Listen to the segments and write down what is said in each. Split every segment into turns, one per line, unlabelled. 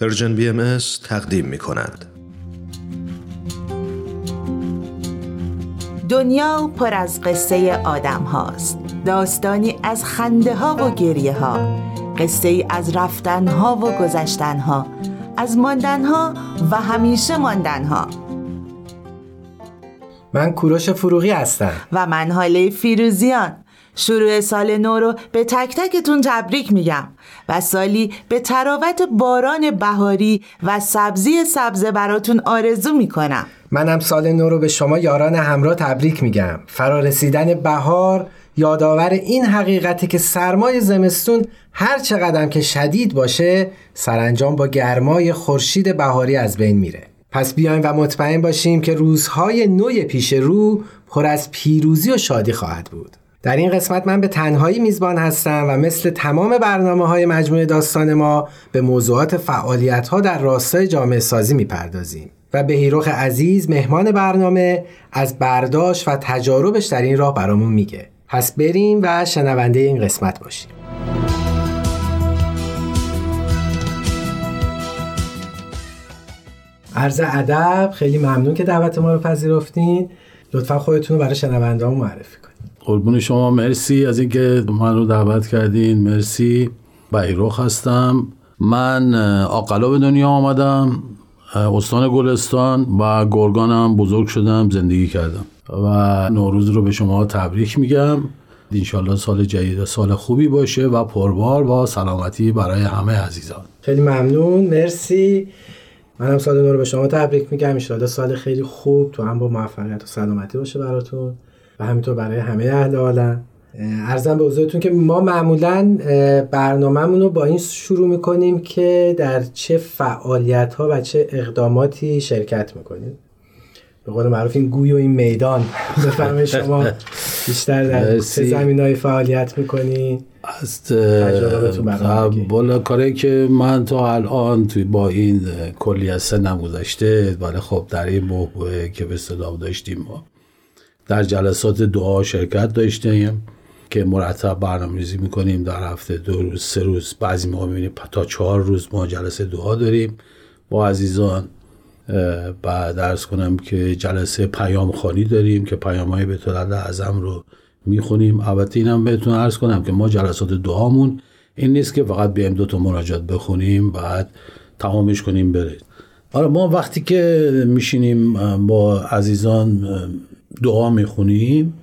Persian BM تقدیم می کند.
دنیا پر از قصه آدم هاست. داستانی از خنده ها و گریه ها. قصه ای از رفتن ها و گذشتن ها. از ماندن ها و همیشه ماندن ها.
من کوروش فروغی هستم.
و من هاله فیروزیان. شروع سال نو رو به تک تکتون تبریک میگم و سالی به تراوت باران بهاری و سبزی سبزه براتون آرزو می‌کنم.
منم سال نو رو به شما یاران همراه تبریک میگم. فرارسیدن بهار یادآور این حقیقتی که سرمای زمستون هر چقدر که شدید باشه سرانجام با گرمای خورشید بهاری از بین میره. پس بیایم و مطمئن باشیم که روزهای نوی پیش رو پر از پیروزی و شادی خواهد بود. در این قسمت من به تنهایی میزبان هستم و مثل تمام برنامه های مجموعه داستان ما به موضوعات فعالیت ها در راستای جامعه سازی می‌پردازیم و به هیروخ عزیز مهمان برنامه از برداشت و تجاربش در این راه برامون میگه. پس بریم و شنونده این قسمت باشیم. عرض ادب خیلی ممنون که دعوت ما رو پذیرفتین. لطفا خودتون رو برای شنونده معرفی کنید.
قربون شما مرسی از اینکه من رو دعوت کردین. مرسی. بیروخ هستم. من آقلا به دنیا آمدم. استان گلستان و گرگانم بزرگ شدم زندگی کردم. و نوروز رو به شما تبریک میگم. انشالله سال جدید سال خوبی باشه و پربار با سلامتی برای همه عزیزان.
خیلی ممنون. مرسی. منم سال نو رو به شما تبریک میگم. ان سال خیلی خوب تو هم با موفقیت و سلامتی باشه براتون. و همینطور برای همه اهل عالم. ارزم به حضورتون که ما معمولا برنامهمون رو با این شروع می‌کنیم که در چه فعالیت ها و چه اقداماتی شرکت می‌کنیم. به قول معروف این گوی و این میدان. بفرمایید شما بیشتر در چه زمین های فعالیت می‌کنید
از بالا کاری که من تا الان توی با این کلی سنم گذشته ولی خب در این موقع که به صدا داشتیم ما. در جلسات دعا شرکت داشتیم که مرتب برنامه‌ریزی می‌کنیم. در هفته دو روز سه روز بعضی موقع می‌بینیم تا چهار روز ما جلسه دعا داریم. با عزیزان بعد درس کنم که جلسه پیام خانی داریم که پیام های بیت اعظم رو می‌خونیم. البته اینم بهتون عرض کنم که ما جلسات دعامون این نیست که فقط بیایم دو تا مناجات بخونیم بعد تمامش کنیم برید آره ما وقتی که میشینیم با عزیزان دعا می‌خونیم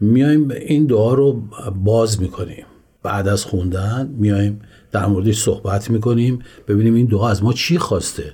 میایم این دعا رو باز می‌کنیم. بعد از خوندن میایم در موردش صحبت می‌کنیم ببینیم این دعا از ما چی خواسته.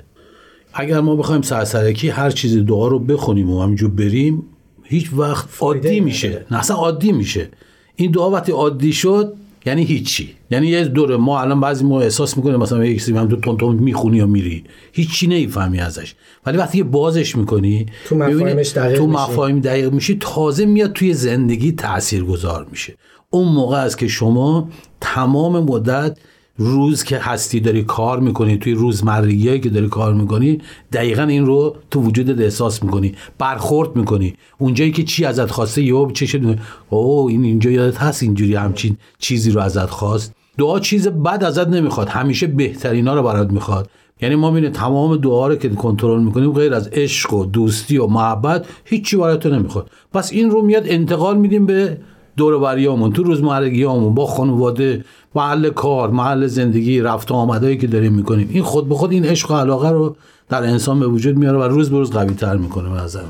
اگر ما بخوایم سرسرکی هر چیز دعا رو بخونیم و همینجور بریم هیچ وقت عادی میشه. نه اصلا عادی میشه. این دعا وقتی عادی شد یعنی هیچی. یعنی یه دوره ما الان بعضی ما احساس می‌کنیم مثلا یک سری هم تو تون تون می‌خونی یا میری. هیچی نمی‌فهمی ازش. ولی وقتی بازش می‌کنی
تو مفاهیمش دقیق
تو مفاهیم دقیق میشی تازه میاد توی زندگی تاثیرگذار میشه. اون موقع است که شما تمام مدت روز که هستی داری کار می‌کنی توی روزمرگی که داری کار می‌کنی دقیقا این رو تو وجودت احساس می‌کنی برخورد می‌کنی. اونجایی که چی ازت خواسته یهو چه شد؟ او این اینجا یادت هست اینجوری همچین چیزی رو ازت خواست؟ دعا چیز بد ازت نمی‌خواد همیشه بهترینا رو برات می‌خواد. یعنی ما می‌بینیم تمام دعا رو که کنترل می‌کنیم غیر از عشق و دوستی و محبت هیچی برای تو نمی‌خواد. پس این رو میاد انتقال میدیم به دور بریامون تو روزمرگیامون با خانواده محل کار محل زندگی رفت و آمدایی که داریم می‌کنیم. این خود به خود این عشق و علاقه رو در انسان به وجود میاره و روز به روز قوی تر می‌کنه به نظر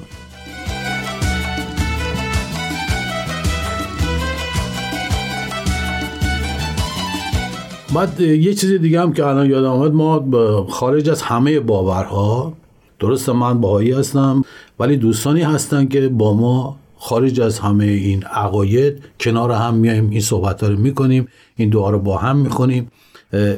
بعد یه چیز دیگه هم که الان یادم آمد ما خارج از همه باورها درست من باهایی هستم ولی دوستانی هستن که با ما خارج از همه این عقاید کنار هم میایم این صحبت رو می‌کنیم این دعا رو با هم می‌خونیم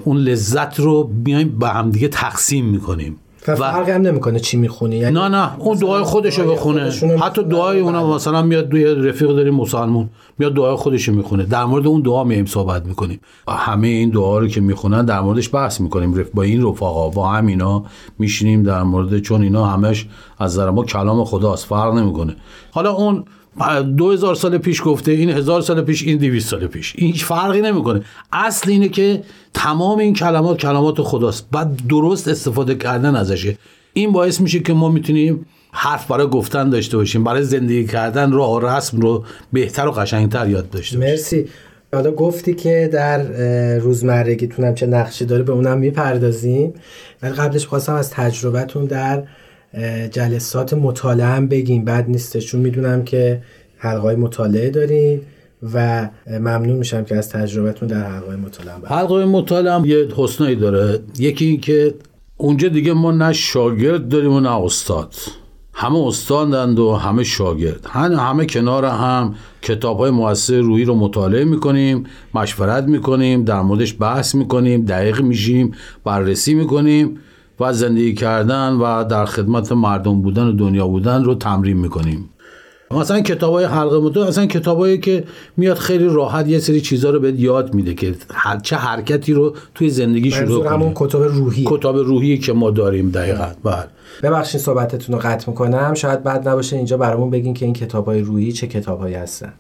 اون لذت رو میایم به هم دیگه تقسیم می‌کنیم.
و فرقی هم نمی‌کنه چی می‌خونی. یعنی
نه نه اون دعای خودش رو بخونه. حتی دعای اونا مثلا میاد دوی رفیق داریم مسلمون میاد دعای خودش رو می‌خونه. در مورد اون دعا میایم صحبت می‌کنیم. همه این دعا رو که می‌خونن در موردش بحث می‌کنیم. با این رفقا با هم اینا میشینیم در مورد چون اینا همش از نظر ما کلام خداست فرق نمی‌کنه. حالا اون دو هزار سال پیش گفته این هزار سال پیش این دویست سال پیش. این فرقی نمی‌کنه. اصل اینه که تمام این کلمات کلمات خداست. بعد درست استفاده کردن ازشه. این باعث میشه که ما می‌تونیم حرف برای گفتن داشته باشیم. برای زندگی کردن راه و رسم رو بهتر و قشنگتر یاد داشته
باشیم. مرسی. حالا گفتی که در روزمرگیتون چه نقشی داره به اونم می‌پردازیم. ولی قبلش خواستم از تجربتون در جلسات مطالعه هم بگیم. بد نیستش چون می‌دونم که حلقای مطالعه دارین و ممنون میشم که از تجربتون در حلقای مطالعه
حلقای مطالعه یه حسنایی داره. یکی این که اونجا دیگه ما نه شاگرد داریم و نه استاد. همه استادند و همه شاگرد. همه کنار هم کتاب های موثر روحی رو مطالعه می‌کنیم مشورت می‌کنیم در موردش بحث می‌کنیم دقیق میشیم بررسی می‌کنیم. و زندگی کردن و در خدمت مردم بودن و دنیا بودن رو تمرین می‌کنیم. مثلا کتاب های حلقه مطالعه مثلا کتابایی که میاد خیلی راحت یه سری چیزها رو بهت یاد میده که چه حرکتی رو توی زندگی شروع کنی.
همون کتاب روحی
کتاب روحی که ما داریم دقیقا. بله.
ببخشید صحبتتون رو قطع می‌کنم. شاید بد نباشه اینجا برامون بگین که این کتاب های روحی چه کتابهایی هستن.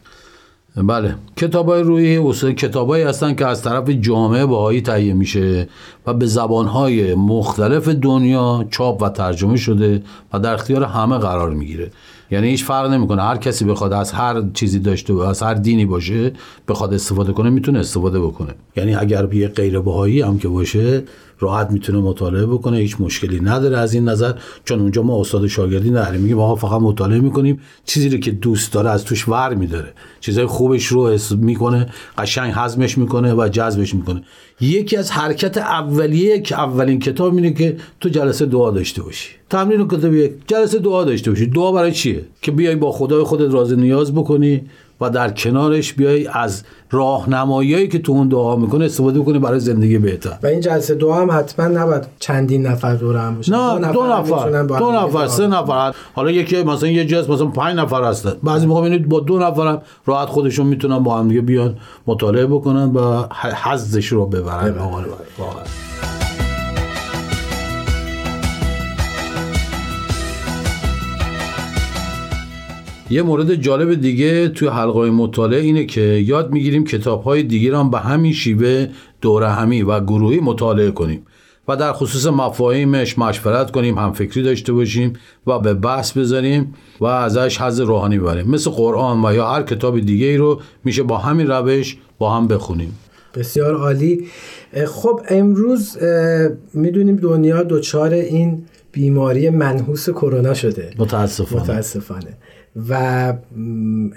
بله. کتاب های روی اصول کتابایی هستن که از طرف جامعه باهایی تهیه میشه و به زبانهای مختلف دنیا چاپ و ترجمه شده و در اختیار همه قرار می‌گیره. یعنی هیچ فرق نمی‌کنه. هر کسی بخواد از هر چیزی داشته و از هر دینی باشه بخواد استفاده کنه می‌تونه استفاده بکنه. یعنی اگر یه غیر بهایی هم که باشه راحت می‌تونه مطالعه بکنه هیچ مشکلی نداره از این نظر. چون اونجا ما استاد شاگردی نداریم میگیم آقا فقط مطالعه می‌کنیم چیزی رو که دوست داره از توش ور میداره. چیزای خوبش رو می‌کنه قشنگ هضمش می‌کنه و جذبش می‌کنه. یکی از حرکت اولیه که اولین کتاب اینه که تو جلسه دعا داشته باشی. تمرین کتاب یک جلسه دعا داشته باشی. دعا برای چیه؟ که بیای با خدای خودت راز نیاز بکنی و در کنارش بیای از راهنماییایی که تو اون دعا می‌کنه استفاده بکنی برای زندگی بهتر.
و این جلسه دعا هم حتما نباید چندین نفر دور هم باشه
نه دو نفر دو نفر, سه نفر. حالا یکی مثلا یه جلسه مثلا پنج نفر هستن. بعضی موقع با دو نفر هم راحت خودشون می‌تونن با هم دیگه بیان مطالعه بکنن و حظش رو ببرن. واقعا. یه مورد جالب دیگه توی حلقه مطالعه اینه که یاد می‌گیریم کتاب های دیگه هم به همین شیوه دوره همی و گروهی مطالعه کنیم و در خصوص مفاهیمش مشورت کنیم هم فکری داشته باشیم و به بحث بذاریم و ازش حز روحانی ببریم. مثل قرآن و یا هر کتاب دیگه ای رو میشه با همین روش با هم بخونیم.
بسیار عالی. خب امروز می‌دونیم دنیا دچار این بیماری منحوس کرونا شده.
متاسفانه.
متاسفانه. و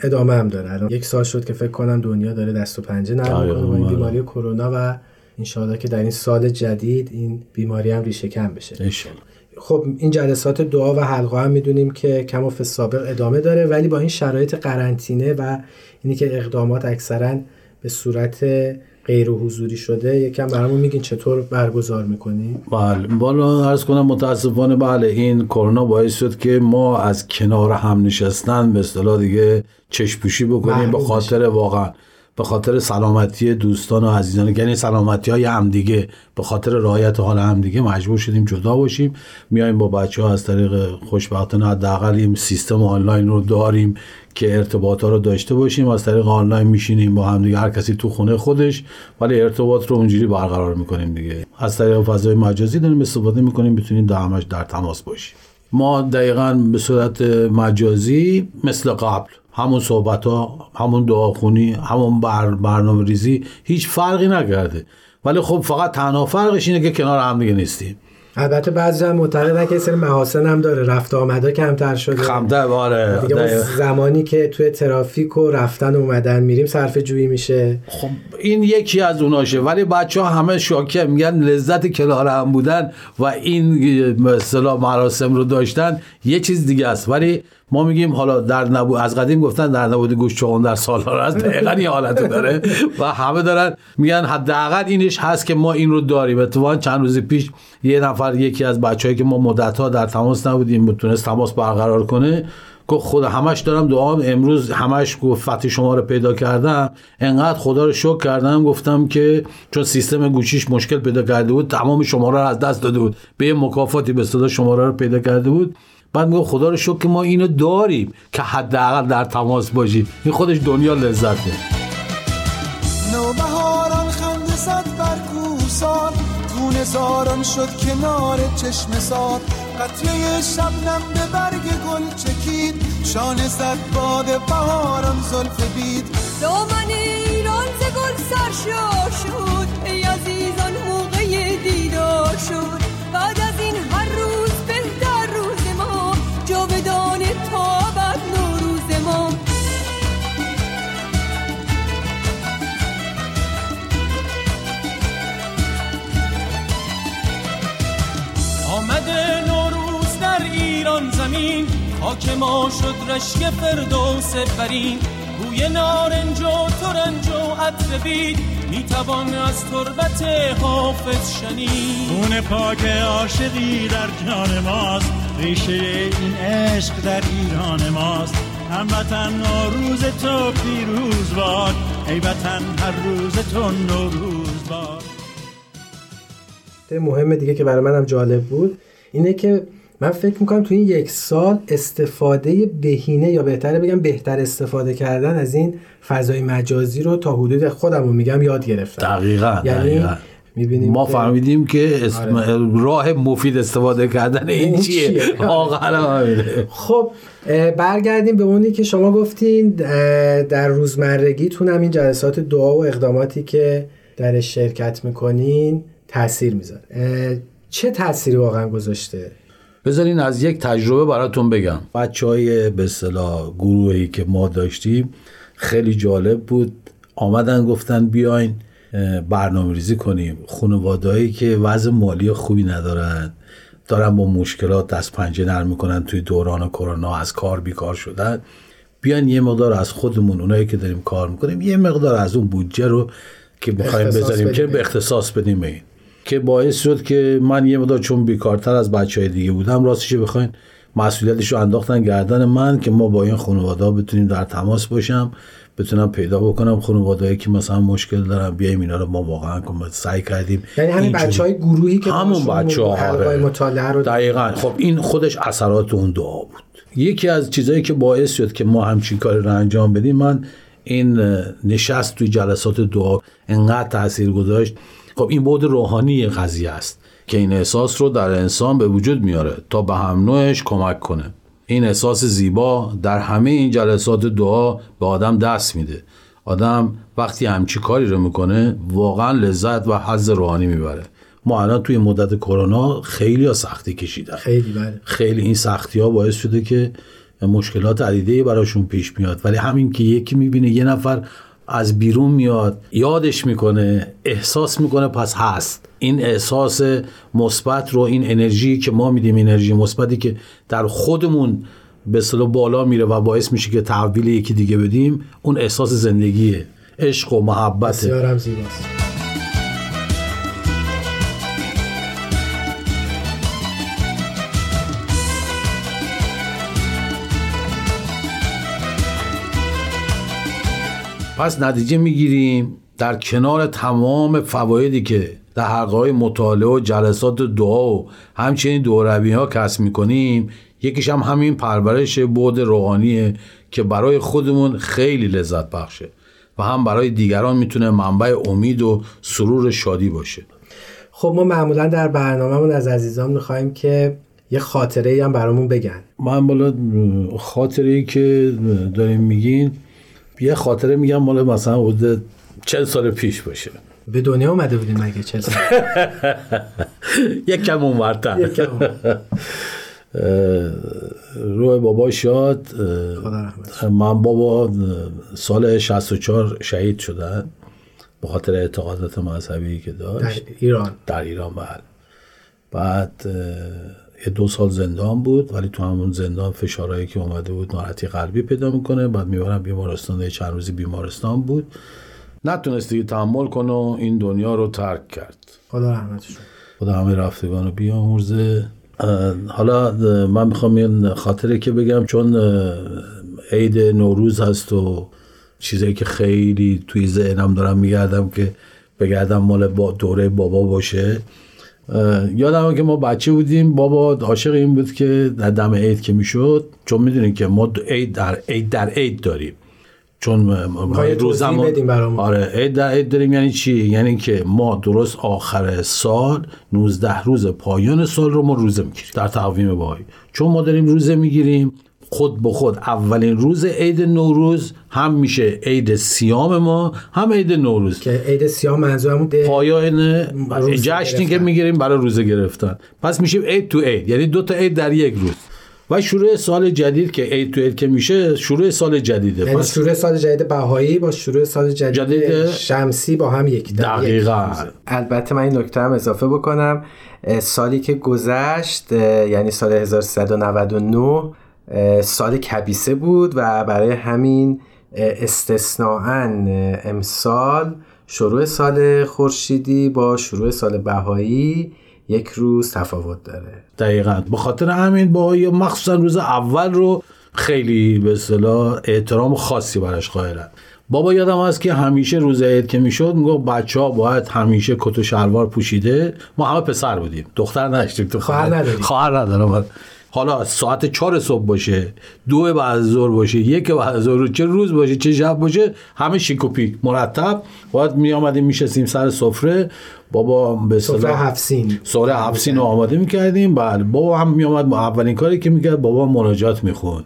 ادامه هم داره. الان یک سال شد که فکر کنم دنیا داره دست و پنجه نرم می‌کنه با این بیماری کرونا و انشاءالله که در این سال جدید این بیماری هم ریشه کم بشه. خب این جلسات دعا و حلقه هم می‌دونیم که کم و سابق ادامه داره ولی با این شرایط قرنطینه و اینی که اقدامات اکثرا به صورت غیر حضوری شده یکم برامون میگین چطور برگزار می‌کنی؟
بله. بالا عرض کنم متاسفانه بله این کرونا باعث شد که ما از کنار هم نشستن به اصطلاح دیگه چشپوشی بکنیم به خاطر واقعا. به خاطر سلامتی دوستان و عزیزان. یعنی سلامتی های همدیگه. به خاطر رعایت حال همدیگه مجبور شدیم جدا باشیم. میایم با بچه ها از طریق خوشبختانه حداقل این سیستم آنلاین رو داریم که ارتباط ها رو داشته باشیم. از طریق آنلاین میشینیم با همدیگه هر کسی تو خونه خودش ولی ارتباط رو اونجوری برقرار می‌کنیم دیگه. از طریق فضای مجازی داریم استفاده می‌کنیم. بتونیم در در تماس باشیم ما دقیقا به صورت مجازی مثل قبل همون صحبت ها همون دعاخونی همون بر برنامه ریزی هیچ فرقی نکرده. ولی خب فقط تنها فرقش اینه که کنار هم دیگه نیستیم.
البته بعضی هم معتقدن که سری محاسن هم داره رفت آمده کمتر شده.
کمتر باره
دیگه زمانی که توی ترافیک و رفتن اومدن میریم صرف جویی میشه.
خب این یکی از اوناشه. ولی بچه ها همه شاکه میگن لذت کنار هم بودن و این مثلا مراسم رو داشتن یه چیز دیگه است. ولی ما میگیم حالا در نبود از قدیم گفتن در نبود گوش چون در سالها هست دقیقا این حالت داره. و همه دارن میگن حداقل اینش هست که ما این رو داریم. اتفاقا چند روز پیش یه نفر یکی از بچه‌ای که ما مدت ها در تماس نبودیم بتونست تماس برقرار کنه گفت خدا همش دارم دعام. امروز همش گفت فتح شما رو پیدا کردم. انقدر خدا رو شکر کردم گفتم که چون سیستم گوشیش مشکل پیدا کرده بود تمام شماره رو از دست داده بود. به یه مکافاتی به صدا شماره رو پیدا کرده بود. بعد میگه خدا رو شکر که ما اینو داریم که حداقل در تماس باشیم. این خودش دنیا لذته
نوبهاران خنده زد بر کوسان خون زاران شد کنار چشم سار. قطره شبنم به برگ گل چکید. شانه زد باد بهاران زلف بید.
دامن ایران ز گل سرشار شد ای عزیزان موقع دیدار شد.
ایران زمین خاک ما شد رشک فردوس برین بوی نارنج و ترنج و عطر بید می‌توان از تربت حافظ شنید.
خون پاک عاشقی در جان ماست ریشه این عشق در ایران ماست. هموطن نوروز تو پیروز باد ای وطن هر روز تو نوروز باد.
مهم دیگه که برای منم جالب بود اینه که من فکر می‌کنم تو این یک سال استفاده بهینه یا بهتره بگم بهتر استفاده کردن از این فضای مجازی رو تا حدود خودم رو میگم یاد گرفتم.
دقیقا
یعنی
دقیقا.
می‌بینیم
ما فهمیدیم که اسم راه مفید استفاده کردن این
این
چیه؟ همینه.
خب برگردیم به اونی که شما گفتین در روزمرگیتون هم این جلسات دعا و اقداماتی که درش شرکت می‌کنین تاثیر می‌ذاره. چه تأثیری واقعا گذاشته؟
بذارین از یک تجربه براتون بگم. بچه های به اصطلاح گروهی که ما داشتیم خیلی جالب بود. آمدن گفتن بیاین برنامه ریزی کنیم. خانوادهایی که وضع مالی خوبی ندارن دارن با مشکلات دست پنجه نرم می‌کنن توی دوران کرونا از کار بیکار شدن. بیان یه مقدار از خودمون اونایی که داریم کار می‌کنیم یه مقدار از اون بودجه رو که می‌خوایم بذاریم که. به اختصاص بدیم به این. که باعث شد که من یه مقدار چون بیکارتر از بچه های دیگه بودم راستش بخواین مسئولیتش رو انداختن گردن من که ما با این خانواده بتونیم در تماس باشم بتونم پیدا بکنم خانوادهایی که مثلا مشکل دارن بیایم اینا رو ما واقعا سعی کردیم
یعنی همین. بچه های گروهی که
همون بچه ها
حلقه‌های مطالعه رو
دقیقا خب این خودش اثرات اون دعا بود یکی از چیزهایی که باعث شد که ما همچین کاری رو انجام بدیم من این نشست توی جلسات دعا انقدر تاثیر گذاشت خب این بود روحانی قضیه است که این احساس رو در انسان به وجود میاره تا به هم نوعش کمک کنه. این احساس زیبا در همه این جلسات دعا به آدم دست میده. آدم وقتی همچی کاری رو می‌کنه واقعا لذت و حظ روحانی می‌بره. ما الان توی مدت کرونا خیلی ها سختی کشیدن.
خیلی بله.
خیلی این سختی ها باعث شده که مشکلات عدیده براشون پیش میاد. ولی همین که یکی می‌بینه یه نفر از بیرون میاد یادش می‌کنه احساس می‌کنه پس هست. این احساس مثبت رو این انرژی که ما میدیم انرژی مثبتی که در خودمون به اصطلاح بالا میره و باعث میشه که تحویل یکی دیگه بدیم اون احساس زندگیه عشق و محبته.
بسیارم زیباست.
پس نتیجه می‌گیریم در کنار تمام فوایدی که در حلقه های مطالعه و جلسات دعا و همچنین دوربی ها کسب می‌کنیم یکیش هم همین پرورش بود روحانیه که برای خودمون خیلی لذت بخشه و هم برای دیگران می‌تونه منبع امید و سرور شادی باشه.
خب ما معمولا در برنامهمون از عزیزان می‌خوایم که یه خاطره ای هم برامون بگن.
من بالا خاطره ای که داریم میگین یه خاطره میگم مال مثلا حدود چند سال پیش باشه.
به دنیا اومده بودین مگه چه سال؟
یک کم اونورتر. روح بابا شاد من بابا سال 64 شهید شدن به خاطر اعتقادات مذهبی که
در
داشت
ایران.
در ایران بله. بعد دو سال زندان بود ولی تو همون زندان فشارهایی که اومده بود ناراحتی قلبی پیدا می‌کنه. بعد می‌برن بیمارستان یه چند روزی بیمارستان بود. نتونست دیگه تحمل کنه و این دنیا رو ترک کرد.
خدا رحمتش.
خدا همه رفتگان رو بیامرزه. حالا من می‌خوام یه خاطره که بگم چون عید نوروز هست و چیزایی که خیلی توی ذهنم دارم میگردم که بگردم مال با دوره بابا باشه. یادمه که ما بچه بودیم. بابا عاشق این بود که در دم عید که می‌شد چون می‌دونین که ما عید در عید در عید داریم. چون
روزمون
آره عید در عید داریم. یعنی چی؟ یعنی که ما درست آخر سال 19 روز پایان سال رو ما روزه می‌گیریم. در تقویم باهایی چون ما داریم روزه می‌گیریم خود به خود. اولین روز عید نوروز هم میشه عید سیام ما هم عید نوروز.
که عید سیام منظورمون
پایان جشنی که می‌گیریم برای روزه گرفتن. پس میشیم عید تو عید. یعنی دو تا عید در یک روز. و شروع سال جدید که عید تو عید که میشه شروع سال جدیده.
یعنی پس شروع سال جدید بهایی با شروع سال جدید, جدید شمسی با هم یک
دقیقا
البته من این نکته هم اضافه بکنم. سالی که گذشت یعنی سال 1399 سال کبیسه بود و برای همین استثناعا امسال شروع سال خورشیدی با شروع سال بهایی یک روز تفاوت داره.
دقیقا. به خاطر همین با یا مخصوصا روز اول رو خیلی به اصطلاح احترام خاصی براش قائلن. بابا یادم هست که همیشه روز عید که می‌شد میگو بچه ها باید همیشه کت و شلوار پوشیده. ما همه پسر بودیم. دختر نداشتیم تو
خواهر نداریم.
خواهر ندارم. حالا ساعت چهار صبح باشه دو بعد ظهر باشه یک بعد ظهر چه روز باشه چه شب باشه همه شیک مرتب. باید می آمدیم میشستیم سر سفره. بابا به
سفره هفسین.
سفره هفسین رو آماده می‌کردیم. بله بابا هم می آمد اولین کاری که می‌کرد بابا مناجات می‌خوند.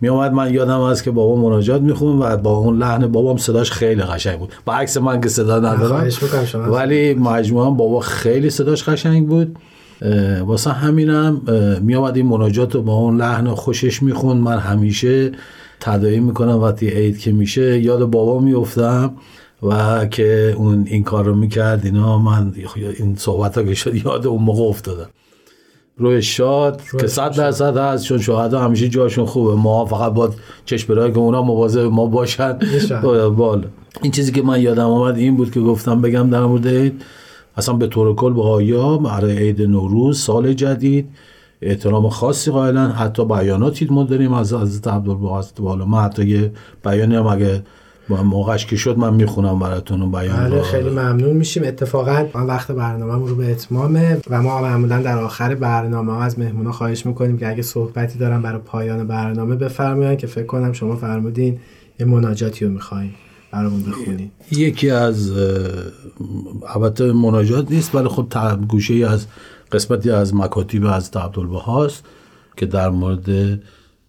می آمد من یادم از که بابا مناجات میخون و با اون لحن بابام صداش خیلی قشنگ بود. عکس من که صدا ندارم. ولی مجموعا بابا خیلی صداش قشنگ بود. واسه همینم می آمد این مناجات رو با اون لحن خوشش میخون من همیشه تدایی می‌کنم وقتی عید که میشه. یاد بابا میفتم و که اون این کار رو می‌کرد اینا من این صحبت ها که شد یاد اون موقع افتادم. روی شاد که صد درصد هست چون شهدا همیشه جاشون خوبه. ما فقط با چشم برای که اونا مواظب ما باشن. بال این چیزی که من یادم آمد این بود که گفتم بگم در مورد عید اصلا به طور کل به آیا برای عید نوروز سال جدید احترام خاصی قائلن. حتی بیاناتی ما داریم از حضرت عبدالباسط بالا. من حتی یه بیانی هم اگه موقعش که شد من می‌خونم براتون اون بیان
بله خیلی ممنون میشیم. اتفاقا من وقت برنامه رو به اتمامه و ما معمولا در آخر برنامه از مهمونا خواهش می‌کنیم که اگه صحبتی دارن برای پایان برنامه بفرماین که فکر کنم شما فرمودین یه مناجاتی رو می‌خواین برامون بخونید
یکی از البته مناجات نیست ولی خب گوشه از قسمتی از مکاتیب از هاست که در مورد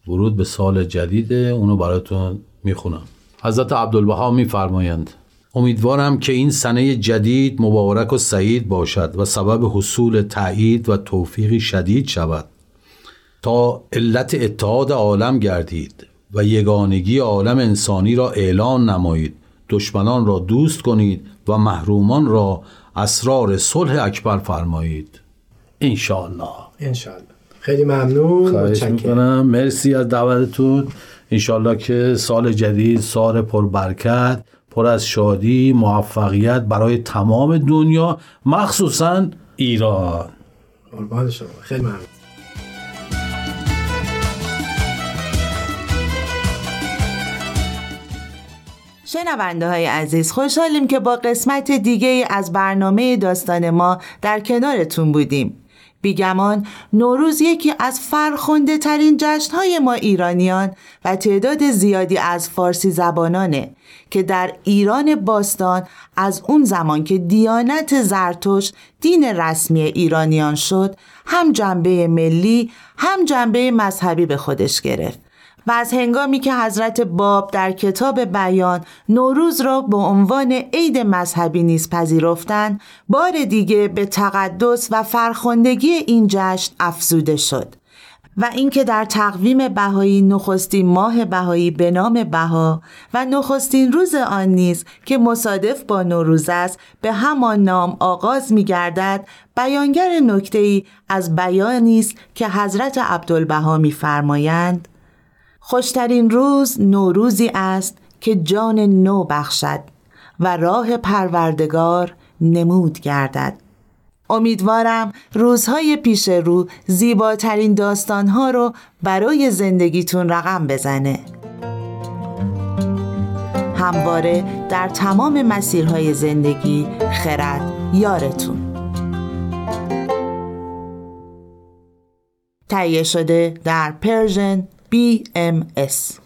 ورود به سال جدیده اونو براتون می‌خونم. حضرت عبدالبها میفرمایند امیدوارم که این سنه جدید مبارک و سعید باشد و سبب حصول تایید و توفیقی شدید شود. تا علت اتحاد عالم گردید. و یگانگی عالم انسانی را اعلان نمایید. دشمنان را دوست کنید و محرومان را اسرار صلح اکبر فرمایید. انشاءالله.
انشاءالله. خیلی ممنون.
خواهش می‌کنم. مرسی از دعوتتون. انشاءالله که سال جدید سال پربرکت پر از شادی موفقیت برای تمام دنیا مخصوصا ایران.
قربان شما. خیلی ممنون.
شنونده های عزیز خوشحالیم که با قسمت دیگه از برنامه داستان ما در کنارتون بودیم. بیگمان نوروز یکی از فرخونده ترین جشن های ما ایرانیان و تعداد زیادی از فارسی زبانانه که در ایران باستان از اون زمان که دیانت زرتوش دین رسمی ایرانیان شد هم جنبه ملی هم جنبه مذهبی به خودش گرفت. و از هنگامی که حضرت باب در کتاب بیان نوروز را به عنوان عید مذهبی نیز پذیرفتند بار دیگه به تقدس و فرخندگی این جشن افزوده شد و اینکه در تقویم بهایی نخستین ماه بهایی به نام بها و نخستین روز آن نیز که مصادف با نوروز است به همان نام آغاز می گردد بیانگر نکته ای از بیانی است که حضرت عبدالبها میفرمایند خوشترین روز نوروزی است که جان نو بخشد و راه پروردگار نمود گردد. امیدوارم روزهای پیش رو زیباترین داستانها رو برای زندگیتون رقم بزنه. همواره در تمام مسیرهای زندگی خرد یارتون. تهیه شده در پرژن BMS.